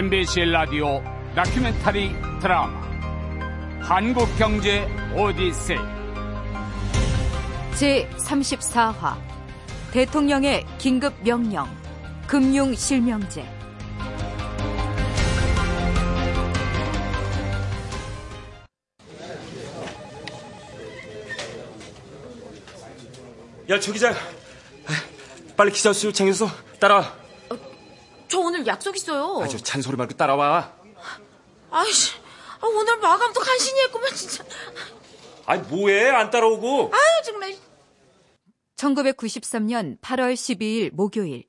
MBC 라디오 다큐멘터리 드라마 한국경제 오디세이 제34화 대통령의 긴급 명령 금융 실명제 야, 조 기자. 빨리 기자 수요 챙겨서 따라와. 저 오늘 약속 있어요. 아주 잔소리 말고 따라와. 아이씨, 아, 오늘 마감도 간신히 했구만, 진짜. 아니, 뭐해? 안 따라오고. 아유, 정말. 1993년 8월 12일 목요일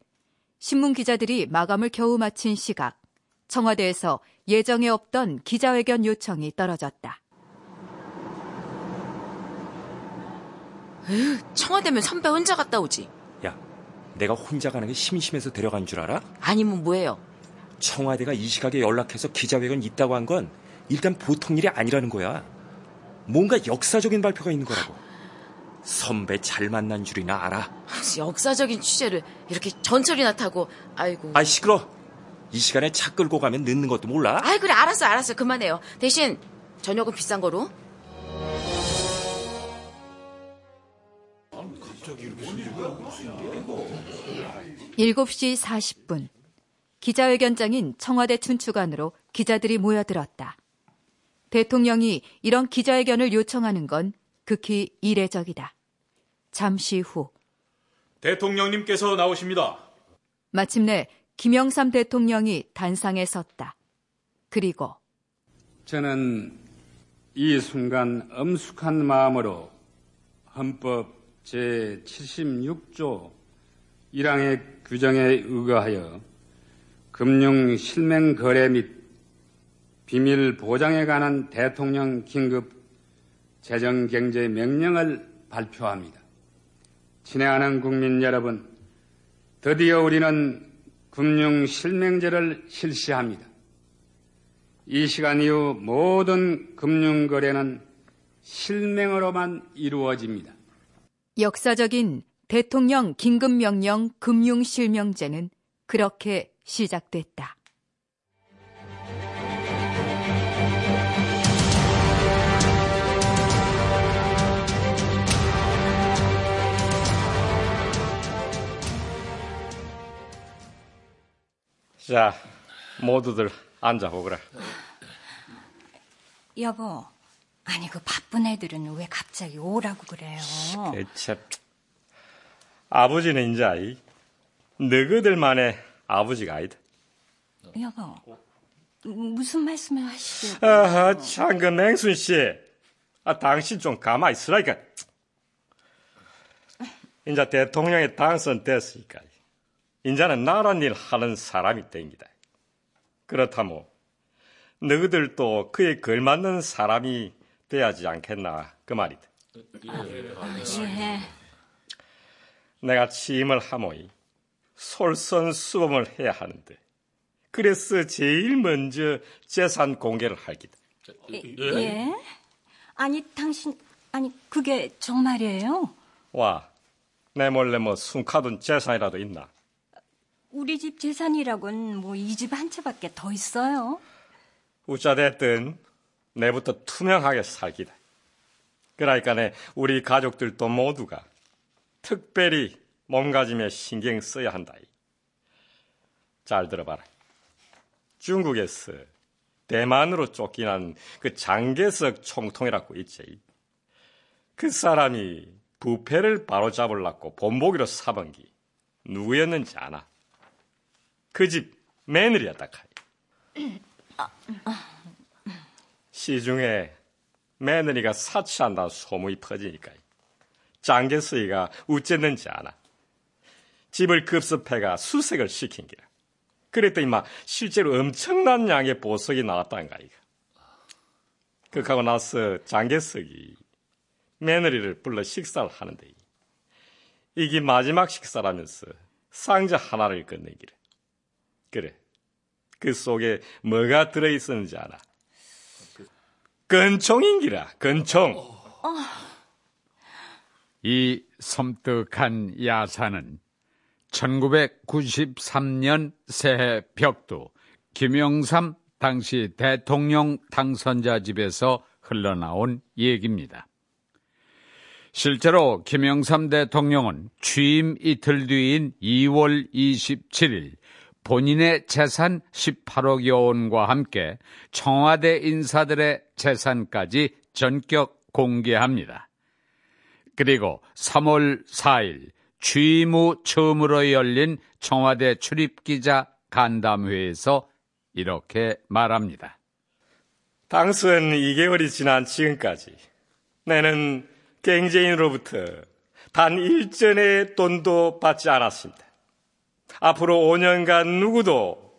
신문 기자들이 마감을 겨우 마친 시각 청와대에서 예정에 없던 기자회견 요청이 떨어졌다. 에휴, 청와대면 선배 혼자 갔다 오지. 야, 내가 혼자 가는 게 심심해서 데려간 줄 알아? 아니면 뭐예요? 청와대가 이 시각에 연락해서 기자회견 있다고 한 건 일단 보통 일이 아니라는 거야. 뭔가 역사적인 발표가 있는 거라고. 선배 잘 만난 줄이나 알아. 역사적인 취재를 이렇게 전철이나 타고, 아이고. 아이, 시끄러. 이 시간에 차 끌고 가면 늦는 것도 몰라. 아이, 그래, 알았어, 알았어. 그만해요. 대신, 저녁은 비싼 거로. 일곱 시 40분 기자회견장인 청와대 춘추관으로 기자들이 모여들었다. 대통령이 이런 기자회견을 요청하는 건 극히 이례적이다. 잠시 후 대통령님께서 나오십니다. 마침내 김영삼 대통령이 단상에 섰다. 그리고 저는 이 순간 엄숙한 마음으로 헌법 제76조 1항의 규정에 의거하여 금융 실명 거래 및 비밀 보장에 관한 대통령 긴급 재정 경제 명령을 발표합니다. 친애하는 국민 여러분, 드디어 우리는 금융 실명제를 실시합니다. 이 시간 이후 모든 금융 거래는 실명으로만 이루어집니다. 역사적인 대통령 긴급명령 금융실명제는 그렇게 시작됐다. 자, 모두들 앉아보 그래. 여보, 아니 그 바쁜 애들은 왜 갑자기 오라고 그래요? 대체 아버지는 이제 아이 너희들만의 아버지가 아니다. 여보, 무슨 말씀을 하시려고? 아하, 참, 그 맹순 씨. 아, 당신 좀 가만히 있으라니까. 이제 대통령에 당선됐으니까. 이제는 나란 일 하는 사람이 됩니다. 그렇다면 너희들도 그에 걸맞는 사람이 돼야지 않겠나 그 말이다. 예. 내가 취임을 하모이 솔선수범을 해야 하는데 그래서 제일 먼저 재산 공개를 할 기다. 예? 아니 당신 아니 그게 정말이에요? 와, 내 몰래 뭐 숨가둔 재산이라도 있나? 우리 집 재산이라곤 뭐 이 집 한 채밖에 더 있어요. 우짜됐든 내부터 투명하게 살기다. 그러니까 내 우리 가족들도 모두가 특별히 몸가짐에 신경 써야 한다. 잘 들어봐라. 중국에서 대만으로 쫓겨난 그 장개석 총통이라고 있지. 그 사람이 부패를 바로잡으려고 본보기로 사본 기 누구였는지 아나? 그 집 며느리였다 카이. 시중에 며느리가 사치한다는 소문이 퍼지니까 장개서이가 우쨌는지 아나. 집을 급습해가 수색을 시킨 기라. 그랬더니 막 실제로 엄청난 양의 보석이 나왔다는 거이가. 그하고 나서 장개석이 며느리를 불러 식사를 하는데 이게 마지막 식사라면서 상자 하나를 건네기래. 그래. 그 속에 뭐가 들어있었는지 알아? 건총인기라, 건총. 이 섬뜩한 야사는 1993년 새해 벽도 김영삼 당시 대통령 당선자 집에서 흘러나온 얘기입니다. 실제로 김영삼 대통령은 취임 이틀 뒤인 2월 27일 본인의 재산 18억여 원과 함께 청와대 인사들의 재산까지 전격 공개합니다. 그리고 3월 4일 취임 후 처음으로 열린 청와대 출입기자 간담회에서 이렇게 말합니다. 당선 2개월이 지난 지금까지 나는 경제인으로부터 단 일전의 돈도 받지 않았습니다. 앞으로 5년간 누구도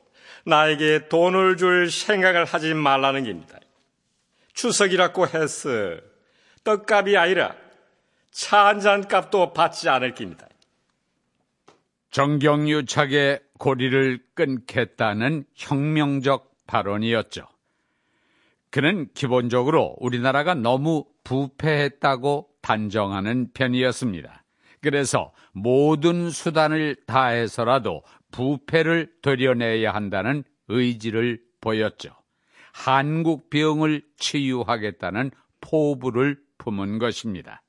나에게 돈을 줄 생각을 하지 말라는 겁니다. 추석이라고 해서 떡값이 아니라 차 한 잔 값도 받지 않을 겁니다. 정경유착의 고리를 끊겠다는 혁명적 발언이었죠. 그는 기본적으로 우리나라가 너무 부패했다고 단정하는 편이었습니다. 그래서 모든 수단을 다해서라도 부패를 되려내야 한다는 의지를 보였죠. 한국 병을 치유하겠다는 포부를 품은 것입니다.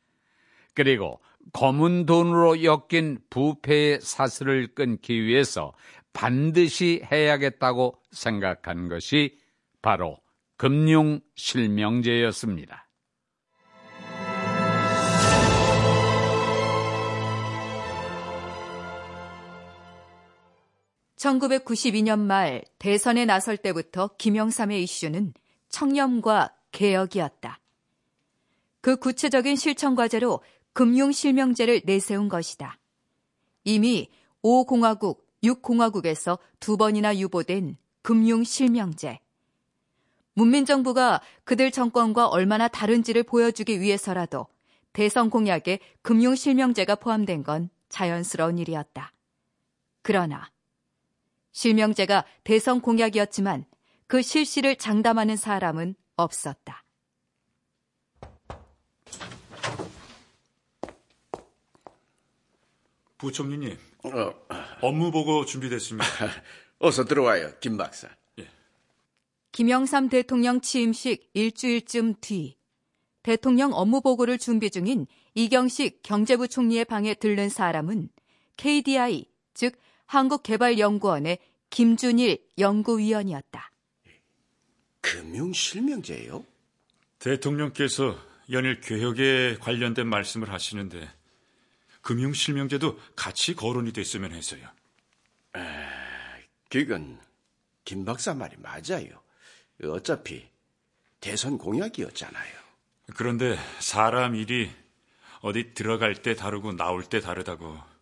그리고 검은 돈으로 엮인 부패의 사슬을 끊기 위해서 반드시 해야겠다고 생각한 것이 바로 금융 실명제였습니다. 1992년 말 대선에 나설 때부터 김영삼의 이슈는 청렴과 개혁이었다. 그 구체적인 실천 과제로 금융 실명제를 내세운 것이다. 이미 5공화국, 6공화국에서 두 번이나 유보된 금융 실명제. 문민정부가 그들 정권과 얼마나 다른지를 보여주기 위해서라도 대선 공약에 금융 실명제가 포함된 건 자연스러운 일이었다. 그러나 실명제가 대선 공약이었지만 그 실시를 장담하는 사람은 없었다. 부총리님, 어, 업무 보고 준비됐습니다. 어서 들어와요, 김 박사. 김영삼 대통령 취임식 일주일쯤 뒤 대통령 업무 보고를 준비 중인 이경식 경제부 총리의 방에 들른 사람은 KDI, 즉 한국개발연구원의 김준일 연구위원이었다. 금융실명제요? 대통령께서 연일 개혁에 관련된 말씀을 하시는데 금융실명제도 같이 거론이 됐으면 해서요. 그건 김 박사 말이 맞아요. 어차피 대선 공약이었잖아요. 그런데 사람 일이 어디 들어갈 때 다르고 나올 때 다르다고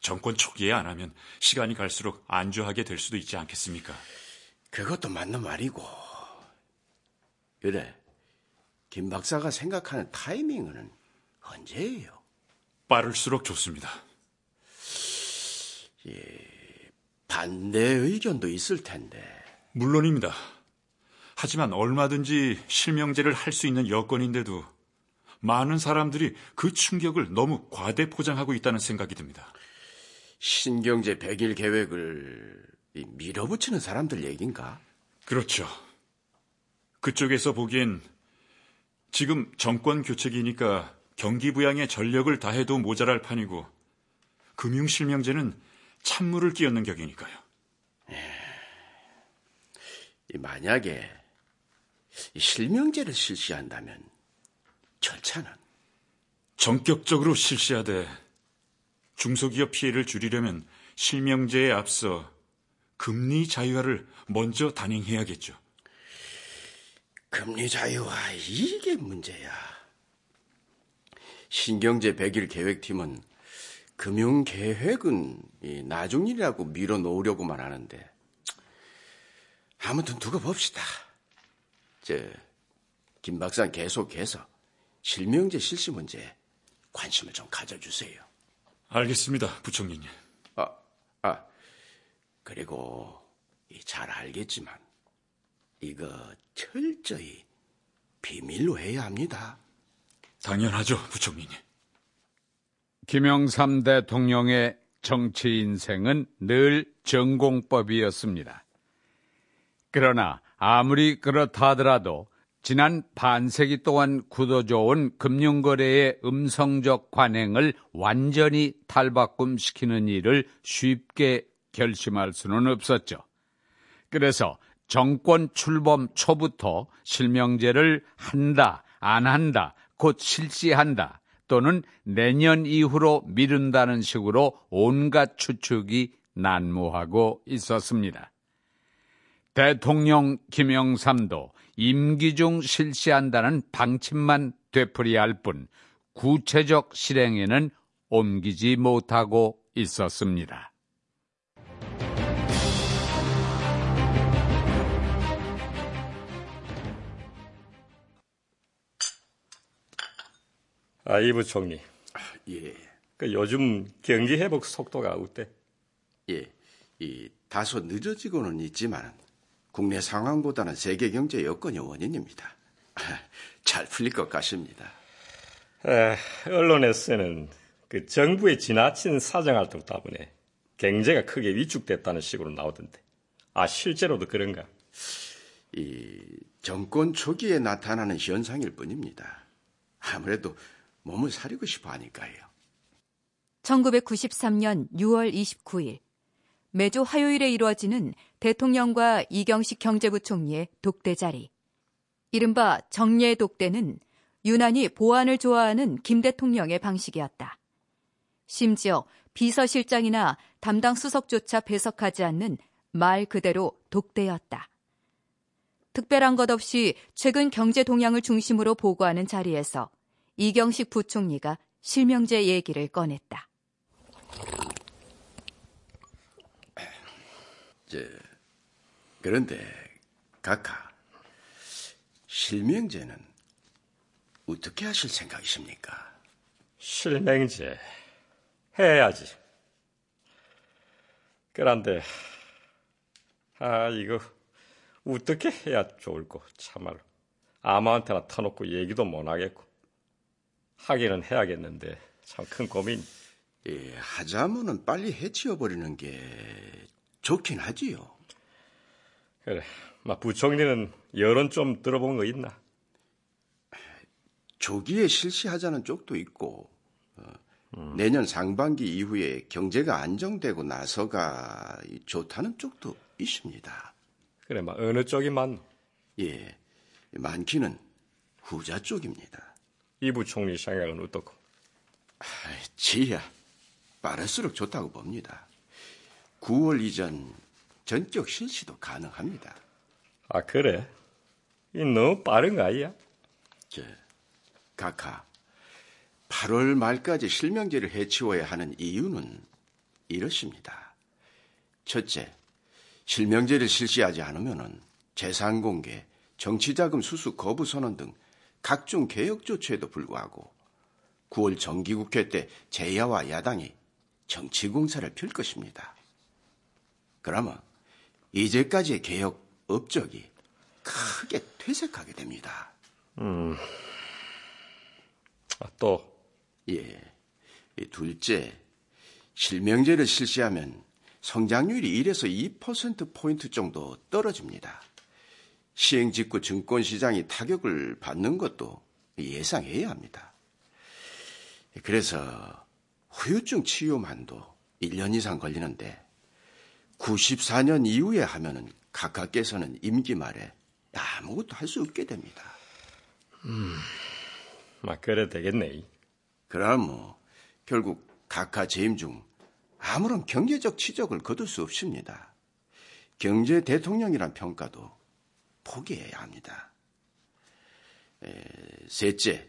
정권 초기에 안 하면 시간이 갈수록 안주하게 될 수도 있지 않겠습니까? 그것도 맞는 말이고. 그래, 김 박사가 생각하는 타이밍은 언제예요? 빠를수록 좋습니다. 반대 의견도 있을 텐데. 물론입니다. 하지만 얼마든지 실명제를 할 수 있는 여건인데도 많은 사람들이 그 충격을 너무 과대 포장하고 있다는 생각이 듭니다. 신경제 100일 계획을 밀어붙이는 사람들 얘긴가? 그렇죠. 그쪽에서 보기엔 지금 정권 교체기니까 경기 부양에 전력을 다해도 모자랄 판이고 금융 실명제는 찬물을 끼얹는 격이니까요. 만약에 실명제를 실시한다면 절차는 전격적으로 실시하되 중소기업 피해를 줄이려면 실명제에 앞서 금리 자유화를 먼저 단행해야겠죠. 금리 자유화 이게 문제야. 신경제 100일 계획팀은 금융 계획은 나중이라고 밀어놓으려고만 하는데 아무튼 두고 봅시다. 저, 김 박사 계속해서 실명제 실시 문제에 관심을 좀 가져주세요. 알겠습니다, 부총리님. 아, 아, 그리고 잘 알겠지만 이거 철저히 비밀로 해야 합니다. 당연하죠, 부총리님. 김영삼 대통령의 정치 인생은 늘 전공법이었습니다. 그러나 아무리 그렇다 하더라도 지난 반세기 동안 굳어져온 금융거래의 음성적 관행을 완전히 탈바꿈시키는 일을 쉽게 결심할 수는 없었죠. 그래서 정권 출범 초부터 실명제를 한다, 안 한다, 곧 실시한다, 또는 내년 이후로 미룬다는 식으로 온갖 추측이 난무하고 있었습니다. 대통령 김영삼도 임기 중 실시한다는 방침만 되풀이할 뿐 구체적 실행에는 옮기지 못하고 있었습니다. 아, 이 부총리. 예, 그 요즘 경기 회복 속도가 어때? 예, 이 다소 늦어지고는 있지만 국내 상황보다는 세계 경제 여건이 원인입니다. 잘 풀릴 것 같습니다. 에, 언론에서는 그 정부의 지나친 사정활동 때문에 경제가 크게 위축됐다는 식으로 나오던데. 아, 실제로도 그런가? 이 정권 초기에 나타나는 현상일 뿐입니다. 아무래도 몸을 사리고 싶어 하니까요. 1993년 6월 29일 매주 화요일에 이루어지는 대통령과 이경식 경제부총리의 독대 자리. 이른바 정례 독대는 유난히 보안을 좋아하는 김 대통령의 방식이었다. 심지어 비서실장이나 담당 수석조차 배석하지 않는 말 그대로 독대였다. 특별한 것 없이 최근 경제 동향을 중심으로 보고하는 자리에서 이경식 부총리가 실명제 얘기를 꺼냈다. 저, 그런데 각하 실명제는 어떻게 하실 생각이십니까? 실명제 해야지. 그런데 아 이거 어떻게 해야 좋을까 참말로 아무한테나 터놓고 얘기도 못 하겠고 하기는 해야겠는데 참 큰 고민. 예, 하자면은 빨리 해치워버리는 게 좋긴 하지요. 그래, 막 부총리는 여론 좀 들어본 거 있나? 조기에 실시하자는 쪽도 있고 어, 내년 상반기 이후에 경제가 안정되고 나서가 좋다는 쪽도 있습니다. 그래, 막 어느 쪽이 맞노? 예, 많기는 후자 쪽입니다. 이 부총리 생각은 어떻고? 지야 빠를수록 좋다고 봅니다. 9월 이전 전격 실시도 가능합니다. 아 그래? 이 너무 빠른 거 아니야? 저 각하 8월 말까지 실명제를 해치워야 하는 이유는 이렇습니다. 첫째, 실명제를 실시하지 않으면 재산 공개, 정치자금 수수 거부 선언 등 각종 개혁 조치에도 불구하고 9월 정기국회 때 제야와 야당이 정치 공사를 펼 것입니다. 그러면 이제까지의 개혁 업적이 크게 퇴색하게 됩니다. 음. 아, 또 예. 둘째, 실명제를 실시하면 성장률이 1에서 2%포인트 정도 떨어집니다. 시행 직후 증권 시장이 타격을 받는 것도 예상해야 합니다. 그래서 후유증 치유만도 1년 이상 걸리는데 94년 이후에 하면은 각하께서는 임기 말에 아무것도 할 수 없게 됩니다. 음, 막 그래 되겠네. 그럼 뭐 결국 각하 재임 중 아무런 경제적 치적을 거둘 수 없습니다. 경제 대통령이란 평가도 포기해야 합니다. 에, 셋째,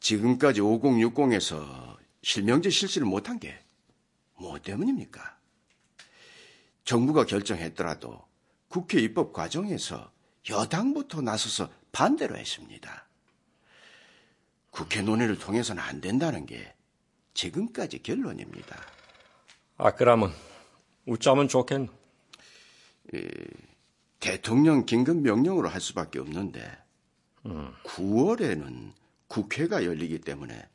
지금까지 5060에서 실명제 실시를 못한 게 뭐 때문입니까? 정부가 결정했더라도 국회 입법 과정에서 여당부터 나서서 반대로 했습니다. 국회 논의를 통해서는 안 된다는 게 지금까지 결론입니다. 아, 그러면 웃자면 좋겠노? 대통령 긴급 명령으로 할 수밖에 없는데 음. 9월에는 국회가 열리기 때문에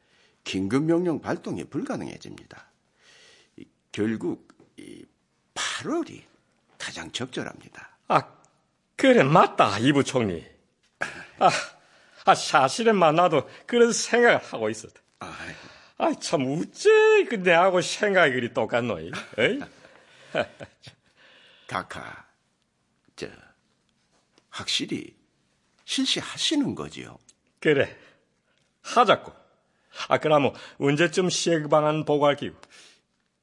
긴급 명령 발동이 불가능해집니다. 결국 8월이 가장 적절합니다. 아, 그래, 맞다, 이 부총리. 아, 아, 사실은 만나도 그런 생각을 하고 있었다. 아, 참, 우째, 그, 내하고 생각이 그리 똑같노, 이? 각하, 저, 확실히 실시하시는 거지요? 그래, 하자고. 아, 그러면 언제쯤 시행방안 보고할 기고?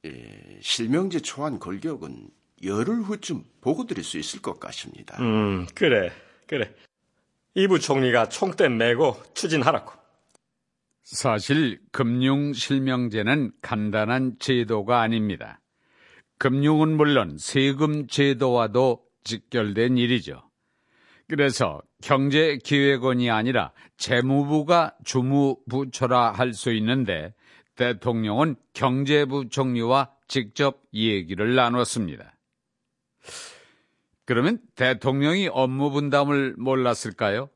예, 실명제 초안 골격은 열흘 후쯤 보고 드릴 수 있을 것 같습니다. 음, 그래, 그래. 이 부총리가 총대 메고 추진하라고. 사실 금융 실명제는 간단한 제도가 아닙니다. 금융은 물론 세금 제도와도 직결된 일이죠. 그래서 경제기획원이 아니라 재무부가 주무부처라 할 수 있는데 대통령은 경제부총리와 직접 얘기를 나눴습니다. 그러면 대통령이 업무 분담을 몰랐을까요?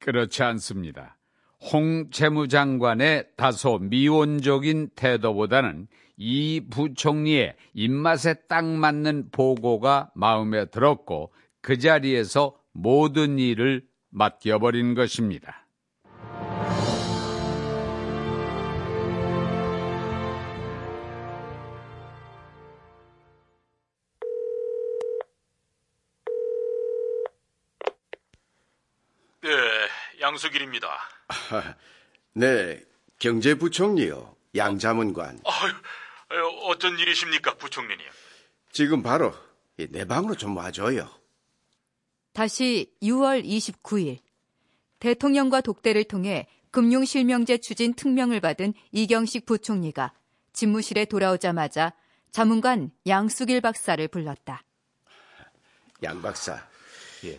그렇지 않습니다. 홍 재무장관의 다소 미온적인 태도보다는 이 부총리의 입맛에 딱 맞는 보고가 마음에 들었고 그 자리에서 모든 일을 맡겨버린 것입니다. 양수길입니다. 네, 경제부총리요. 양자문관. 아유, 어쩐 일이십니까, 부총리님? 지금 바로 내 방으로 좀 와줘요. 다시 6월 29일 대통령과 독대를 통해 금융실명제 추진 특명을 받은 이경식 부총리가 집무실에 돌아오자마자 자문관 양수길 박사를 불렀다. 양 박사, 예.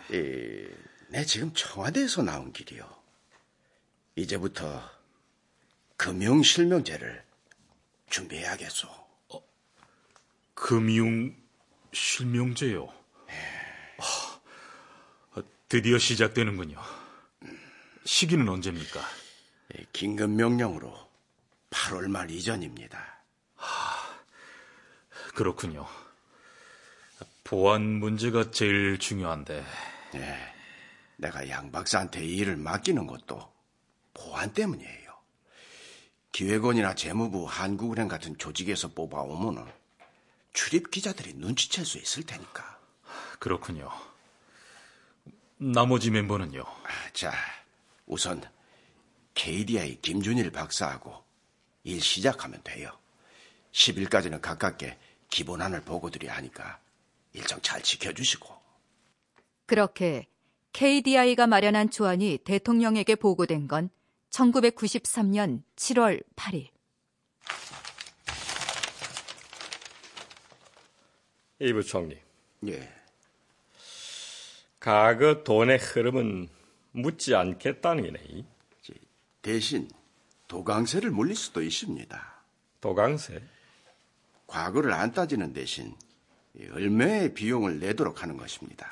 내 지금 청와대에서 나온 길이요. 이제부터 금융실명제를 준비해야겠소. 금융 실명제요. 아, 드디어 시작되는군요. 시기는 언제입니까? 예, 긴급 명령으로 8월 말 이전입니다. 그렇군요. 보안 문제가 제일 중요한데. 네, 내가 양 박사한테 이 일을 맡기는 것도 보안 때문이에요. 기획원이나 재무부, 한국은행 같은 조직에서 뽑아오면은 출입 기자들이 눈치챌 수 있을 테니까. 그렇군요. 나머지 멤버는요? 자, 우선 KDI 김준일 박사하고 일 시작하면 돼요. 10일까지는 가깝게 기본안을 보고드려야 하니까 일정 잘 지켜주시고. 그렇게 KDI가 마련한 초안이 대통령에게 보고된 건 1993년 7월 8일. 이 부총리, 예, 과거 돈의 흐름은 묻지 않겠다는 게네. 대신 도강세를 물릴 수도 있습니다. 도강세? 과거를 안 따지는 대신 얼마의 비용을 내도록 하는 것입니다.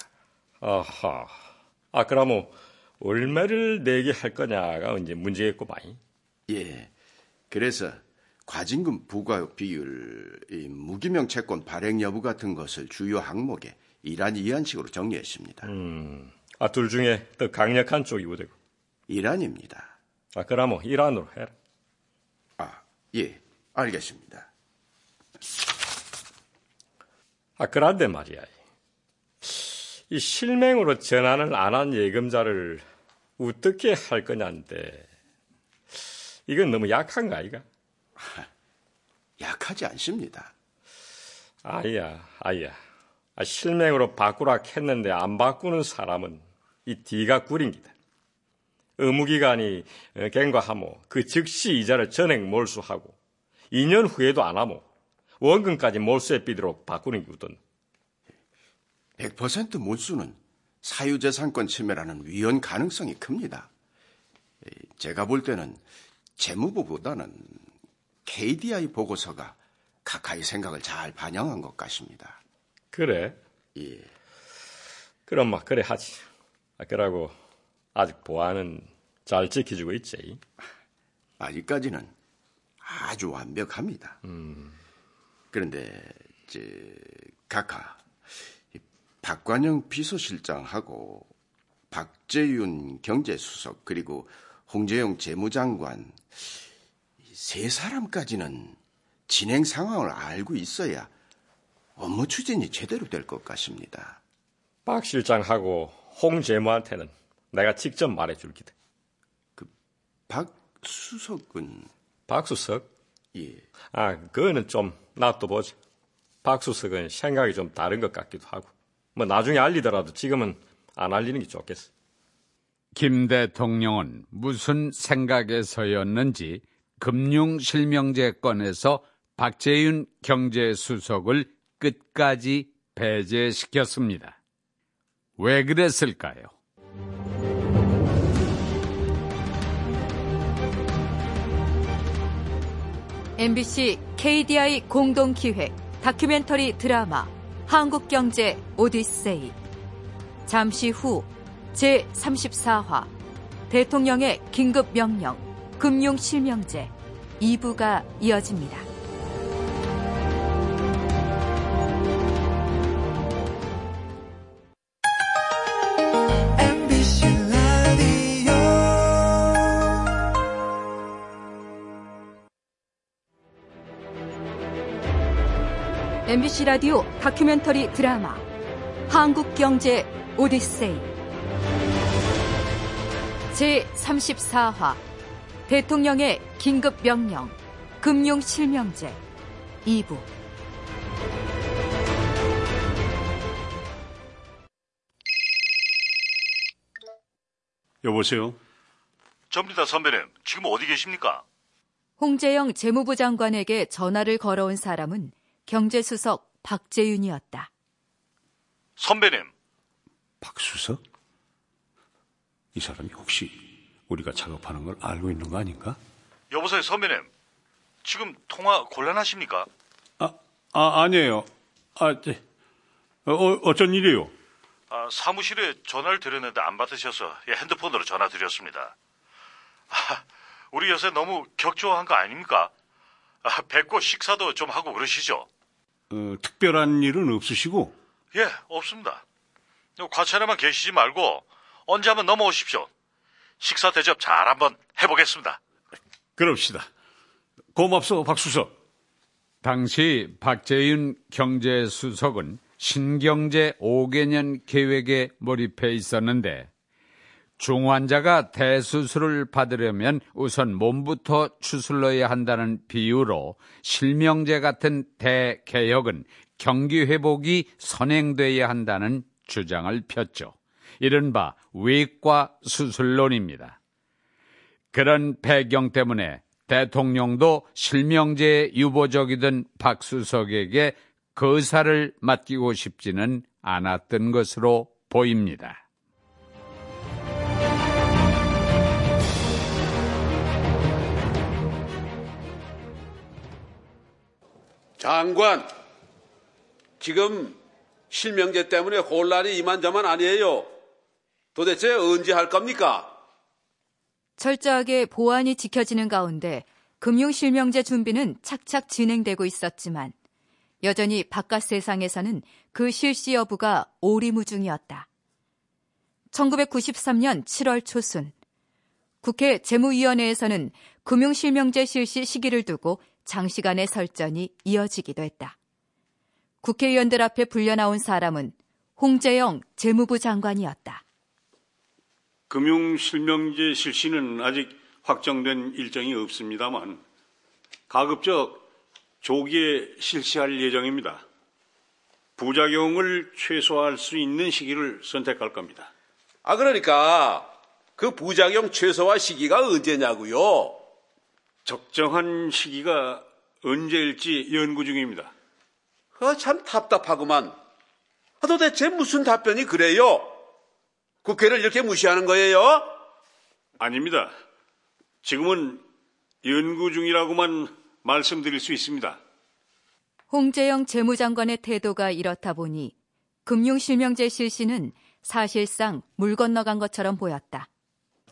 아하. 아, 그러면 얼마를 내게 할 거냐가 이제 문제겠구만. 예. 그래서 과징금 부과 비율, 이 무기명 채권 발행 여부 같은 것을 주요 항목에 이란 이한 식으로 정리했습니다. 음, 아, 둘 중에 더 강력한 쪽이 어디고? 이란입니다. 아, 그러면 이란으로 해라. 아, 예. 알겠습니다. 아, 그런데 말이야. 이 실명으로 전환을 안 한 예금자를 어떻게 할 거냐인데, 이건 너무 약한가, 아이가? 약하지 않습니다. 아야, 아야. 아, 실명으로 바꾸라 했는데 안 바꾸는 사람은 이 뒤가 구린 기다. 의무기간이 어, 갱과하모 그 즉시 이자를 전액 몰수하고 2년 후에도 안 하모 원금까지 몰수해 삐도록 바꾸는 기거든. 100% 몰수는 사유재산권 침해라는 위헌 가능성이 큽니다. 제가 볼 때는 재무부보다는 KDI 보고서가 가까이 생각을 잘 반영한 것 같습니다. 그래? 예. 그럼 막 그래 하지. 아, 그러고 아직 보안은 잘 지켜주고 있지. 아직까지는 아주 완벽합니다. 그런데 제 각하 박관영 비서실장하고 박재윤 경제수석 그리고 홍재용 재무장관 세 사람까지는 진행 상황을 알고 있어야 업무 추진이 제대로 될 것 같습니다. 박 실장하고 홍 재무한테는 내가 직접 말해줄 기다. 박 수석은 박 수석? 예. 아, 그거는 좀 놔둬보자. 박 수석은 생각이 좀 다른 것 같기도 하고. 뭐 나중에 알리더라도 지금은 안 알리는 게 좋겠어. 김 대통령은 무슨 생각에서였는지 금융실명제 건에서 박재윤 경제수석을 끝까지 배제시켰습니다. 왜 그랬을까요? MBC KDI 공동기획 다큐멘터리 드라마 한국경제 오디세이 잠시 후 제34화 대통령의 긴급명령 금융실명제 2부가 이어집니다. MBC 라디오 다큐멘터리 드라마 한국 경제 오디세이 제34화 대통령의 긴급 명령 금융 실명제 2부 여보세요? 접니다, 선배님. 지금 어디 계십니까? 홍재영 재무부 장관에게 전화를 걸어온 사람은 경제수석 박재윤이었다. 선배님. 박수석? 이 사람이 혹시 우리가 작업하는 걸 알고 있는 거 아닌가? 여보세요, 선배님. 지금 통화 곤란하십니까? 아, 아 아니에요. 아, 네. 어, 어쩐 일이에요? 아, 사무실에 전화를 드렸는데 안 받으셔서 예, 핸드폰으로 전화 드렸습니다. 아, 우리 요새 너무 격조한 거 아닙니까? 아, 뵙고 식사도 좀 하고 그러시죠? 어, 특별한 일은 없으시고? 예, 없습니다. 과찬에만 계시지 말고 언제 한번 넘어오십시오. 식사 대접 잘 한번 해보겠습니다. 그럽시다. 고맙소, 박수석. 당시 박재윤 경제수석은 신경제 5개년 계획에 몰입해 있었는데 중환자가 대수술을 받으려면 우선 몸부터 추슬러야 한다는 비유로 실명제 같은 대개혁은 경기 회복이 선행돼야 한다는 주장을 폈죠. 이른바 외과 수술론입니다. 그런 배경 때문에 대통령도 실명제에 유보적이던 박수석에게 거사를 맡기고 싶지는 않았던 것으로 보입니다. 장관, 지금 실명제 때문에 혼란이 이만저만 아니에요. 도대체 언제 할 겁니까? 철저하게 보안이 지켜지는 가운데 금융실명제 준비는 착착 진행되고 있었지만 여전히 바깥 세상에서는 그 실시 여부가 오리무중이었다. 1993년 7월 초순 국회 재무위원회에서는 금융실명제 실시 시기를 두고 장시간의 설전이 이어지기도 했다. 국회의원들 앞에 불려나온 사람은 홍재영 재무부 장관이었다. 금융실명제 실시는 아직 확정된 일정이 없습니다만 가급적 조기에 실시할 예정입니다. 부작용을 최소화할 수 있는 시기를 선택할 겁니다. 아, 그러니까 그 부작용 최소화 시기가 언제냐고요? 적정한 시기가 언제일지 연구 중입니다. 아, 참 답답하구만. 아, 도대체 무슨 답변이 그래요? 국회를 이렇게 무시하는 거예요? 아닙니다. 지금은 연구 중이라고만 말씀드릴 수 있습니다. 홍재영 재무장관의 태도가 이렇다 보니 금융실명제 실시는 사실상 물 건너간 것처럼 보였다.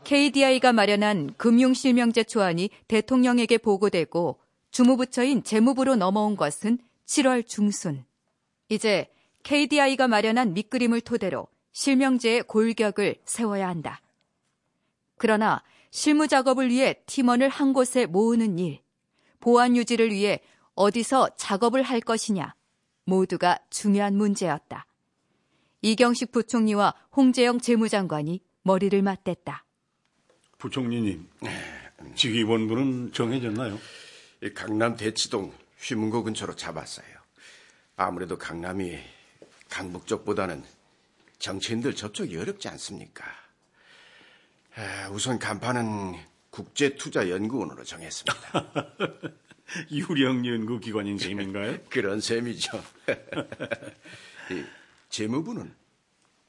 KDI가 마련한 금융실명제 초안이 대통령에게 보고되고 주무부처인 재무부로 넘어온 것은 7월 중순. 이제 KDI가 마련한 밑그림을 토대로 실명제의 골격을 세워야 한다. 그러나 실무 작업을 위해 팀원을 한 곳에 모으는 일, 보안 유지를 위해 어디서 작업을 할 것이냐, 모두가 중요한 문제였다. 이경식 부총리와 홍재영 재무장관이 머리를 맞댔다. 부총리님, 직위본부는 정해졌나요? 강남 대치동 휘문고 근처로 잡았어요. 아무래도 강남이 강북 쪽보다는 정치인들 접촉이 어렵지 않습니까? 우선 간판은 국제투자연구원으로 정했습니다. 유령 연구기관인 셈인가요? 그런 셈이죠. 재무부는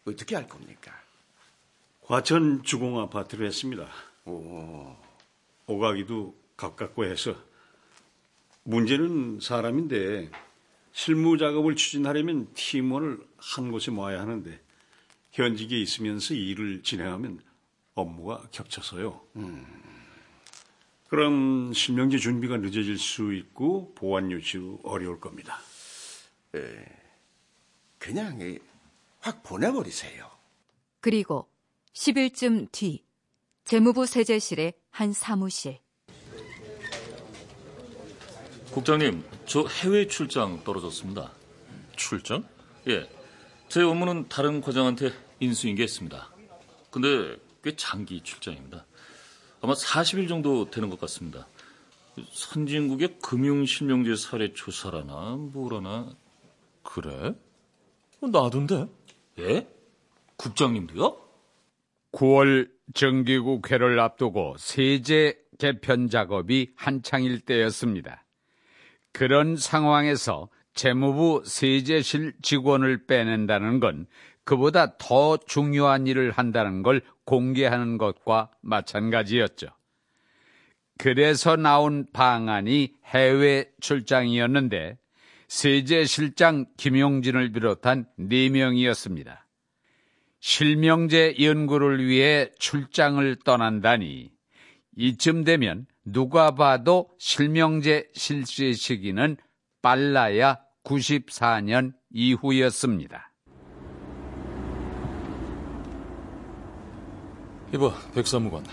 어떻게 할 겁니까? 과천 주공 아파트로 했습니다. 오. 오가기도 가깝고 해서 문제는 사람인데 실무 작업을 추진하려면 팀원을 한 곳에 모아야 하는데 현직에 있으면서 일을 진행하면 업무가 겹쳐서요. 음. 그럼 실명제 준비가 늦어질 수 있고 보안 유지도 어려울 겁니다. 에, 그냥 확 보내버리세요. 그리고 10일쯤 뒤 재무부 세제실의 한 사무실. 국장님, 저 해외 출장 떨어졌습니다. 출장? 예. 제 업무는 다른 과장한테 인수인계했습니다. 근데 꽤 장기 출장입니다. 아마 40일 정도 되는 것 같습니다. 선진국의 금융실명제 사례 조사라나 뭐라나. 그래? 나던데? 예? 국장님도요? 9월 정기국회를 앞두고 세제 개편 작업이 한창일 때였습니다. 그런 상황에서 재무부 세제실 직원을 빼낸다는 건 그보다 더 중요한 일을 한다는 걸 공개하는 것과 마찬가지였죠. 그래서 나온 방안이 해외 출장이었는데 세제실장 김용진을 비롯한 4명이었습니다. 실명제 연구를 위해 출장을 떠난다니 이쯤 되면 누가 봐도 실명제 실시 시기는 빨라야 94년 이후였습니다. 이봐, 백사무관.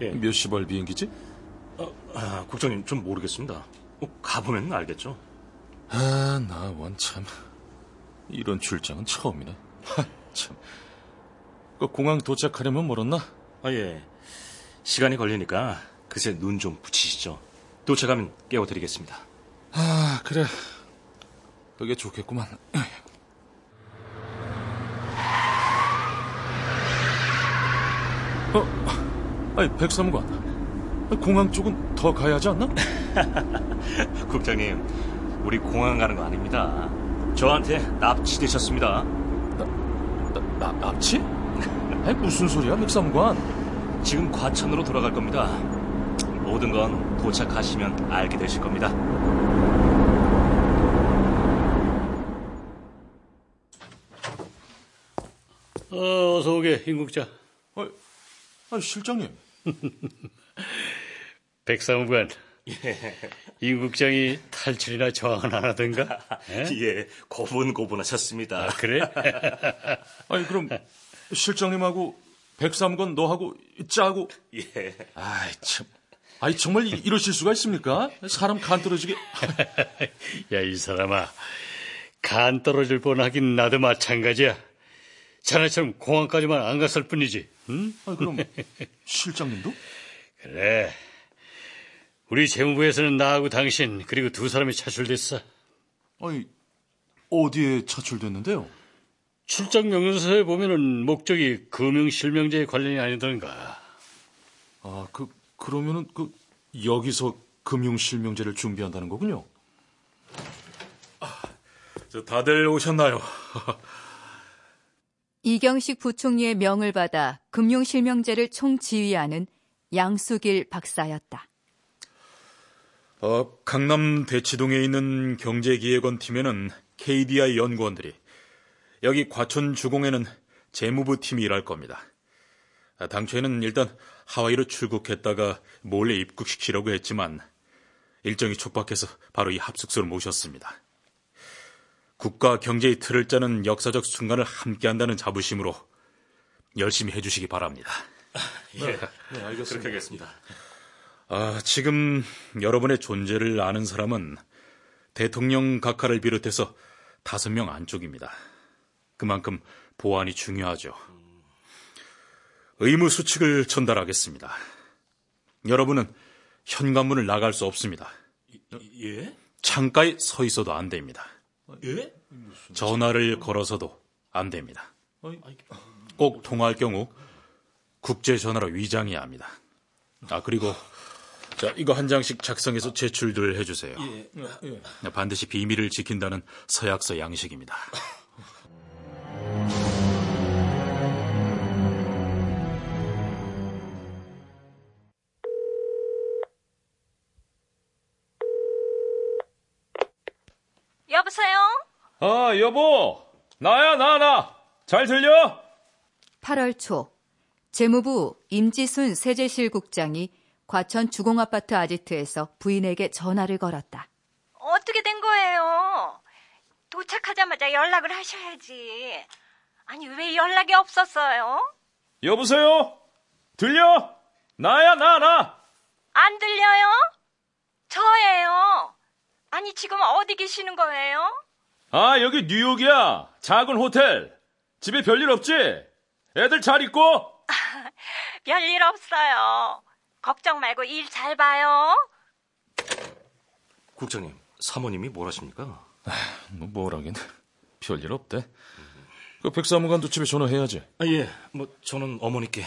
예. 몇 시발 비행기지? 어, 아, 국장님, 좀 모르겠습니다. 어, 가보면 알겠죠. 아, 나 원 참. 이런 출장은 처음이네. 하, 참. 그 공항 도착하려면 멀었나? 아, 예. 시간이 걸리니까 그새 눈 좀 붙이시죠. 도착하면 깨워드리겠습니다. 아, 그래. 그게 좋겠구만. 어, 아니, 백사무관. 공항 쪽은 더 가야 하지 않나? 국장님, 우리 공항 가는 거 아닙니다. 저한테 납치되셨습니다. 나, 나, 납치? 아니, 무슨 소리야, 백사무관? 지금 과천으로 돌아갈 겁니다. 모든 건 도착하시면 알게 되실 겁니다. 어, 어서 오게, 임국자. 아, 아 실장님. 백사무관. 예. 임국장이 탈출이나 저항은 안 하던가? 예, 예 고분고분하셨습니다. 아, 그래? 아니, 그럼 실장님하고 백삼건 너하고 짜고. 예. 아이, 참. 아이, 정말 이러실 수가 있습니까? 사람 간 떨어지게. 야, 이 사람아. 간 떨어질 뻔하긴 나도 마찬가지야. 자네처럼 공항까지만 안 갔을 뿐이지. 응? 아, 그럼 실장님도? 그래. 우리 재무부에서는 나하고 당신 그리고 두 사람이 차출됐어. 아니 어디에 차출됐는데요? 출장 명령서에 보면은 목적이 금융 실명제에 관련이 아니던가. 아, 그 그러면은 그 여기서 금융 실명제를 준비한다는 거군요. 아, 저 다들 오셨나요? 이경식 부총리의 명을 받아 금융 실명제를 총지휘하는 양수길 박사였다. 어, 강남 대치동에 있는 경제기획원 팀에는 KDI 연구원들이, 여기 과천 주공에는 재무부 팀이 일할 겁니다. 아, 당초에는 일단 하와이로 출국했다가 몰래 입국시키려고 했지만 일정이 촉박해서 바로 이 합숙소를 모셨습니다. 국가 경제의 틀을 짜는 역사적 순간을 함께한다는 자부심으로 열심히 해주시기 바랍니다. 예, 네, 알겠습니다. 그렇게 하겠습니다. 아, 지금 여러분의 존재를 아는 사람은 대통령 각하를 비롯해서 다섯 명 안쪽입니다. 그만큼 보안이 중요하죠. 의무 수칙을 전달하겠습니다. 여러분은 현관문을 나갈 수 없습니다. 예? 창가에 서 있어도 안 됩니다. 예? 전화를 걸어서도 안 됩니다. 꼭 통화할 경우 국제 전화로 위장해야 합니다. 아 그리고 자 이거 한 장씩 작성해서 제출들 해주세요. 예, 예. 반드시 비밀을 지킨다는 서약서 양식입니다. 여보세요? 아, 여보. 나야, 나, 나. 잘 들려? 8월 초 재무부 임지순 세제실 국장이 과천 주공아파트 아지트에서 부인에게 전화를 걸었다. 어떻게 된 거예요? 도착하자마자 연락을 하셔야지. 아니, 왜 연락이 없었어요? 여보세요? 들려? 나야, 나, 나. 안 들려요? 저예요. 아니, 지금 어디 계시는 거예요? 아, 여기 뉴욕이야. 작은 호텔. 집에 별일 없지? 애들 잘 있고? 별일 없어요. 걱정 말고 일 잘 봐요. 국장님, 사모님이 뭘 하십니까? 뭐, 뭐라긴. 별일 없대. 그 백사무관도 집에 전화해야지. 아, 예. 뭐, 저는 어머니께.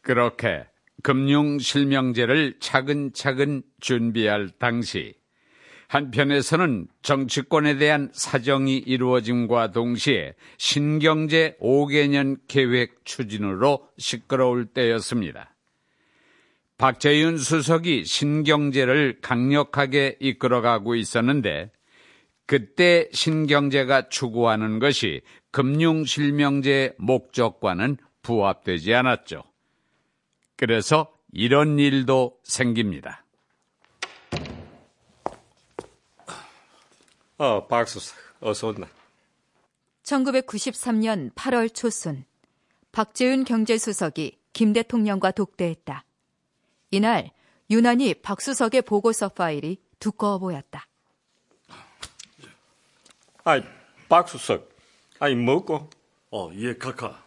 그렇게 금융 실명제를 차근차근 준비할 당시 한편에서는 정치권에 대한 사정이 이루어짐과 동시에 신경제 5개년 계획 추진으로 시끄러울 때였습니다. 박재윤 수석이 신경제를 강력하게 이끌어가고 있었는데 그때 신경제가 추구하는 것이 금융실명제의 목적과는 부합되지 않았죠. 그래서 이런 일도 생깁니다. 어, 박수석, 어서 온나. 1993년 8월 초순, 박재윤 경제수석이 김 대통령과 독대했다. 이날 유난히 박수석의 보고서 파일이 두꺼워 보였다. 아이, 박수석, 아이, 뭐고? 어, 예, 카카.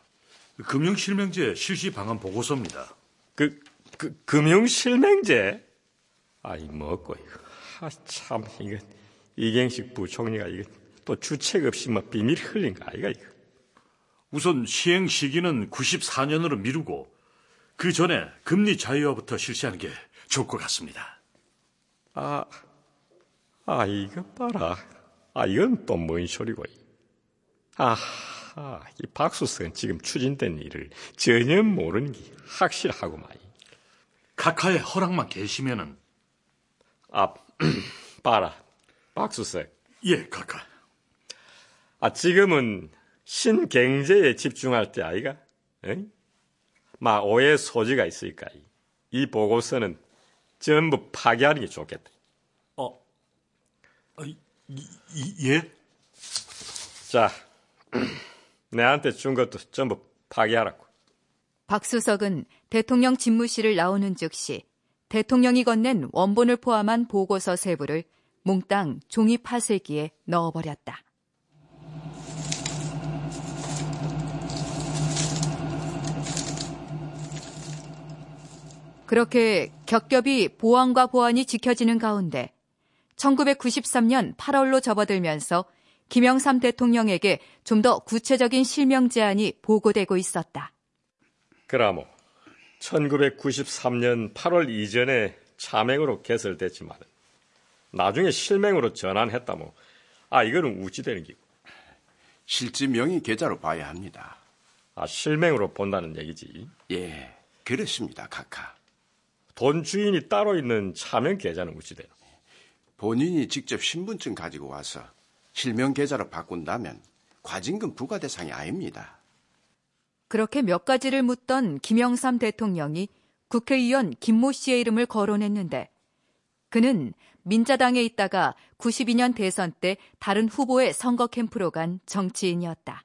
금융실명제 실시 방안 보고서입니다. 그, 그, 금융실명제? 아이, 뭐고, 이거. 아, 참, 이거. 이경식 부총리가 이거 또 주책 없이 뭐 비밀 흘린 거 아이가, 이거. 우선 시행 시기는 94년으로 미루고, 그 전에 금리 자유화부터 실시하는 게 좋을 것 같습니다. 아, 아, 이거 봐라. 아, 이건 또 뭔 소리고. 아, 아, 이 박수석은 지금 추진된 일을 전혀 모르는 게 확실하고만. 카카의 허락만 계시면은. 아, 봐라. 박수석. 예, 카카. 아, 지금은 신경제에 집중할 때 아이가? 응? 막 오해 소지가 있으니까 이 보고서는 전부 파기하는 게 좋겠다. 어, 어 이, 이, 예? 자, 내한테 준 것도 전부 파기하라고. 박수석은 대통령 집무실을 나오는 즉시 대통령이 건넨 원본을 포함한 보고서 세부를 몽땅 종이 파쇄기에 넣어버렸다. 그렇게 겹겹이 보안과 보안이 지켜지는 가운데 1993년 8월로 접어들면서 김영삼 대통령에게 좀 더 구체적인 실명 제안이 보고되고 있었다. 그라모 1993년 8월 이전에 차명으로 개설됐지만 나중에 실명으로 전환했다 뭐. 아 이거는 우찌되는 기고. 실제 명의 계좌로 봐야 합니다. 아 실명으로 본다는 얘기지. 예, 그렇습니다, 카카. 돈 주인이 따로 있는 차명 계좌는 우찌돼요. 본인이 직접 신분증 가지고 와서 실명 계좌로 바꾼다면 과징금 부과 대상이 아닙니다. 그렇게 몇 가지를 묻던 김영삼 대통령이 국회의원 김모 씨의 이름을 거론했는데 그는 민자당에 있다가 92년 대선 때 다른 후보의 선거 캠프로 간 정치인이었다.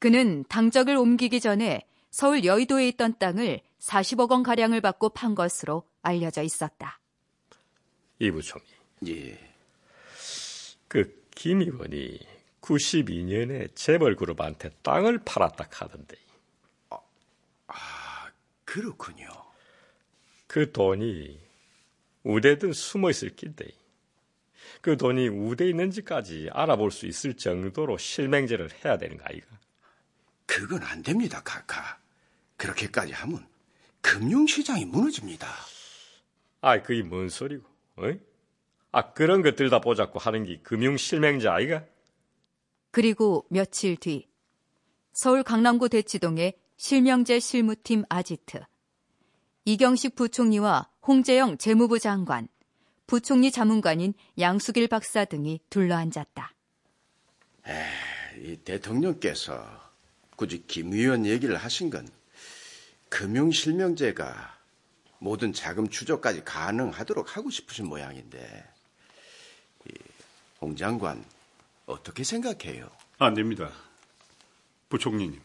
그는 당적을 옮기기 전에 서울 여의도에 있던 땅을 40억 원 가량을 받고 판 것으로 알려져 있었다. 이 부총리. 예. 그 김 의원이 92년에 재벌그룹한테 땅을 팔았다 카던데. 아, 그렇군요. 그 돈이 우대든 숨어 있을 낀데 그 돈이 우대에 있는지까지 알아볼 수 있을 정도로 실명제를 해야 되는 거 아이가? 그건 안 됩니다, 카카. 그렇게까지 하면 금융시장이 무너집니다. 아, 그게 뭔 소리고? 어이? 아, 그런 것들 다 보자고 하는 게 금융실명제 아이가? 그리고 며칠 뒤 서울 강남구 대치동의 실명제 실무팀 아지트 이경식 부총리와 홍재영 재무부 장관, 부총리 자문관인 양수길 박사 등이 둘러앉았다. 에이, 이 대통령께서 굳이 김 의원 얘기를 하신 건 금융실명제가 모든 자금 추적까지 가능하도록 하고 싶으신 모양인데 홍 장관 어떻게 생각해요? 안 됩니다. 부총리님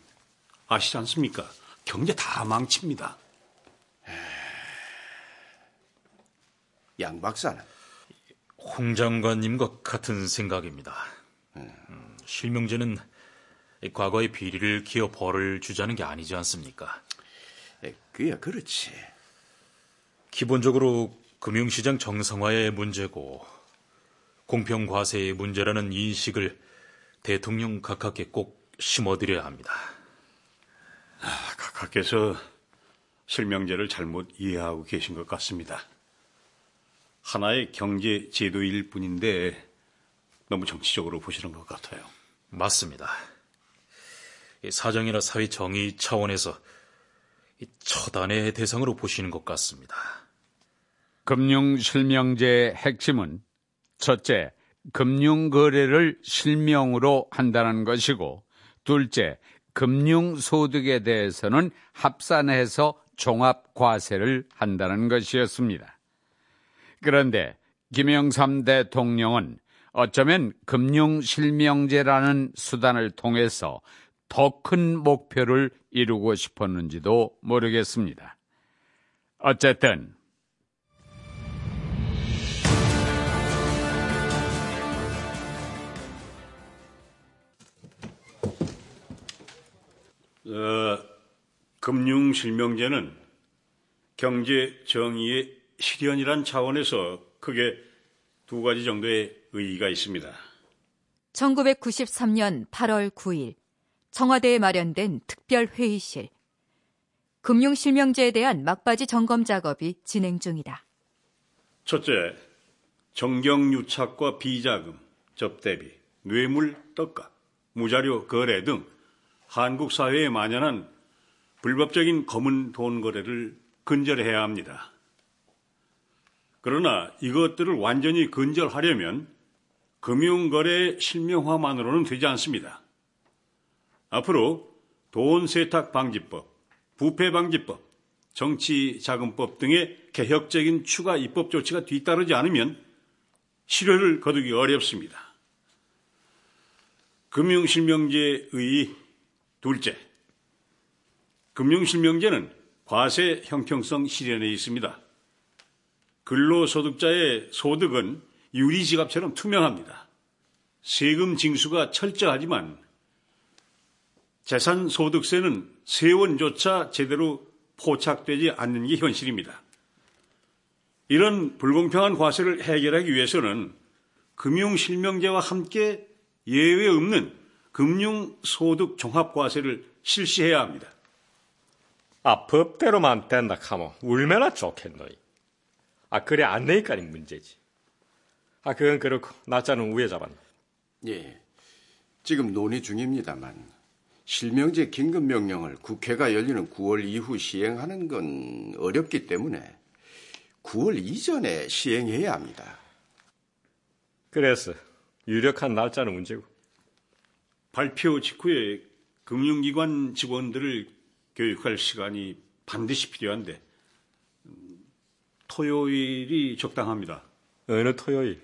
아시지 않습니까? 경제 다 망칩니다. 양 박사는? 홍 장관님과 같은 생각입니다. 음, 실명제는 과거의 비리를 기어 벌을 주자는 게 아니지 않습니까? 그야 그렇지. 기본적으로 금융시장 정상화의 문제고 공평 과세의 문제라는 인식을 대통령 각하께 꼭 심어드려야 합니다. 아, 각하께서 실명제를 잘못 이해하고 계신 것 같습니다. 하나의 경제 제도일 뿐인데 너무 정치적으로 보시는 것 같아요. 맞습니다. 사정이나 사회 정의 차원에서 처단의 대상으로 보시는 것 같습니다. 금융 실명제의 핵심은 첫째, 금융 거래를 실명으로 한다는 것이고, 둘째, 금융 소득에 대해서는 합산해서 종합 과세를 한다는 것이었습니다. 그런데 김영삼 대통령은 어쩌면 금융 실명제라는 수단을 통해서 더 큰 목표를 이루고 싶었는지도 모르겠습니다. 어쨌든 어, 금융실명제는 경제 정의의 실현이란 차원에서 크게 두 가지 정도의 의의가 있습니다. 1993년 8월 9일 청와대에 마련된 특별회의실. 금융실명제에 대한 막바지 점검 작업이 진행 중이다. 첫째, 정경유착과 비자금, 접대비, 뇌물 떡값, 무자료 거래 등 한국 사회에 만연한 불법적인 검은 돈 거래를 근절해야 합니다. 그러나 이것들을 완전히 근절하려면 금융거래 실명화만으로는 되지 않습니다. 앞으로 돈 세탁 방지법, 부패 방지법, 정치 자금법 등의 개혁적인 추가 입법 조치가 뒤따르지 않으면 실효를 거두기 어렵습니다. 금융실명제의 둘째, 금융실명제는 과세 형평성 실현에 있습니다. 근로소득자의 소득은 유리지갑처럼 투명합니다. 세금 징수가 철저하지만 재산 소득세는 세원조차 제대로 포착되지 않는 게 현실입니다. 이런 불공평한 과세를 해결하기 위해서는 금융실명제와 함께 예외 없는 금융소득 종합과세를 실시해야 합니다. 아, 법대로만 된다 하면 얼마나 좋겠노이. 아, 그래 안 되니까니 문제지. 아, 그건 그렇고 낮자는 우회 잡았네. 예, 지금 논의 중입니다만 실명제 긴급명령을 국회가 열리는 9월 이후 시행하는 건 어렵기 때문에 9월 이전에 시행해야 합니다. 그래서 유력한 날짜는 문제고. 발표 직후에 금융기관 직원들을 교육할 시간이 반드시 필요한데 음, 토요일이 적당합니다. 어느 토요일?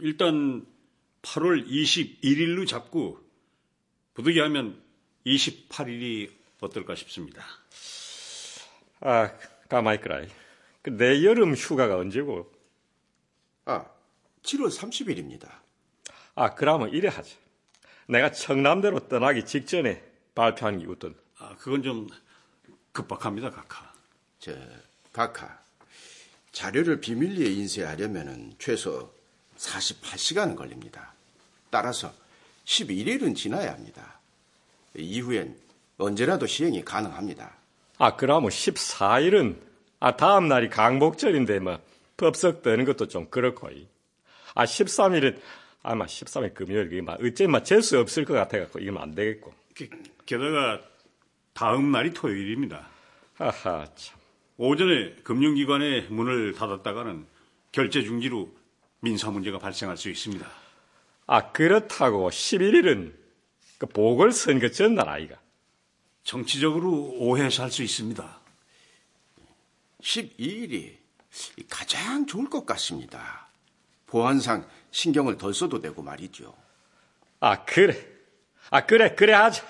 일단 8월 21일로 잡고 부득이 하면 28일이 어떨까 싶습니다. 아, 가만히 있거라. 그내 여름 휴가가 언제고? 아, 7월 30일입니다. 아, 그러면 이래 하자. 내가 청남대로 떠나기 직전에 발표하는 게 어떤? 아, 그건 좀 급박합니다, 각하. 저, 각하. 자료를 비밀리에 인쇄하려면 최소 48시간은 걸립니다. 따라서 11일은 지나야 합니다. 이후엔 언제라도 시행이 가능합니다. 아, 그러면 14일은 아, 다음 날이 강복절인데 뭐 법석 뜨는 것도 좀 그렇고. 아, 13일은 아마 13일 금요일 이게 막 어째 막 재수 없을 것 같아 갖고 이건 안 되겠고. 게, 게다가 다음 날이 토요일입니다. 하하, 참. 오전에 금융기관의 문을 닫았다가는 결제 중지로 민사 문제가 발생할 수 있습니다. 아, 그렇다고 11일은 그 보궐선거 전날 아이가. 정치적으로 오해해서 할 수 있습니다. 12일이 가장 좋을 것 같습니다. 보안상 신경을 덜 써도 되고 말이죠. 아, 그래. 아, 그래, 그래 하자.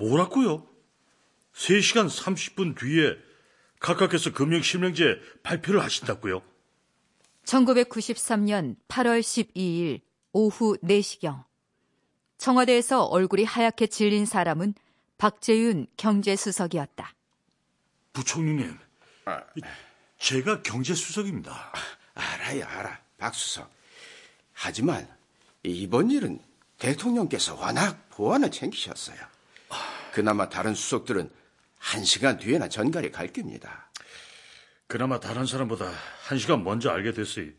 뭐, 뭐라고요? 3시간 30분 뒤에 각하께서 금융실명제 발표를 하신다고요? 1993년 8월 12일 오후 4시경 청와대에서 얼굴이 하얗게 질린 사람은 박재윤 경제수석이었다. 부총리님, 아, 제가 경제수석입니다. 알아요, 알아. 박수석. 하지만 이번 일은 대통령께서 워낙 보안을 챙기셨어요. 그나마 다른 수석들은 한 시간 뒤에나 전갈이 갈 겁니다. 그나마 다른 사람보다 한 시간 먼저 알게 됐으니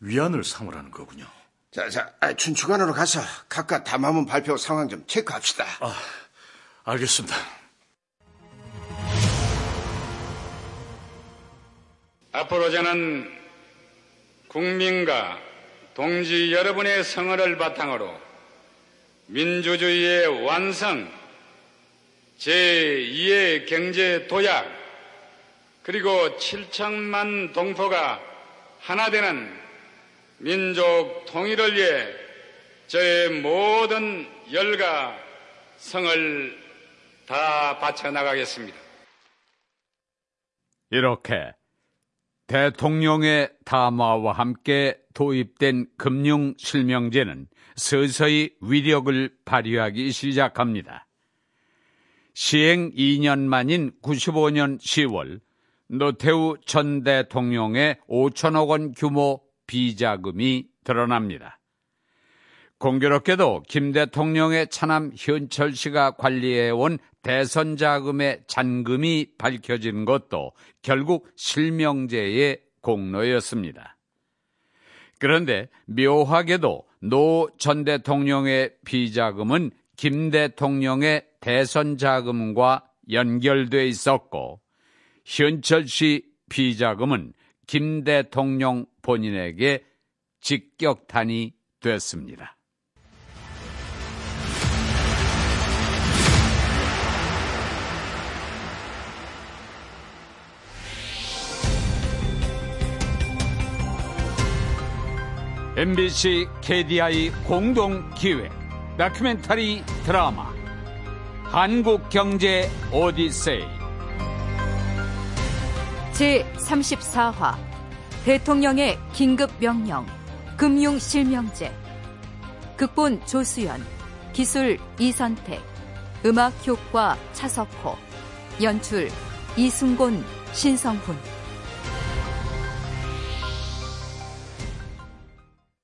위안을 삼으라는 거군요. 자, 자, 아, 춘추관으로 가서 각각 담화문 발표 상황 좀 체크합시다. 아, 알겠습니다. 앞으로 저는 국민과 동지 여러분의 성원을 바탕으로 민주주의의 완성, 제2의 경제 도약, 그리고 7천만 동포가 하나 되는 민족 통일을 위해 저의 모든 열과 성을 다 바쳐 나가겠습니다. 이렇게 대통령의 담화와 함께 도입된 금융 실명제는 서서히 위력을 발휘하기 시작합니다. 시행 2년 만인 95년 10월 노태우 전 대통령의 5천억 원 규모 비자금이 드러납니다. 공교롭게도 김 대통령의 차남 현철 씨가 관리해온 대선 자금의 잔금이 밝혀진 것도 결국 실명제의 공로였습니다. 그런데 묘하게도 노 전 대통령의 비자금은 김 대통령의 대선 자금과 연결돼 있었고 현철 씨 비자금은 김 대통령 본인에게 직격탄이 됐습니다. MBC KDI 공동 기획 다큐멘터리 드라마 한국 경제 오디세이. 제 34화 대통령의 긴급 명령 금융 실명제. 극본 조수연 기술 이선택 음악 효과 차석호 연출 이순곤 신성훈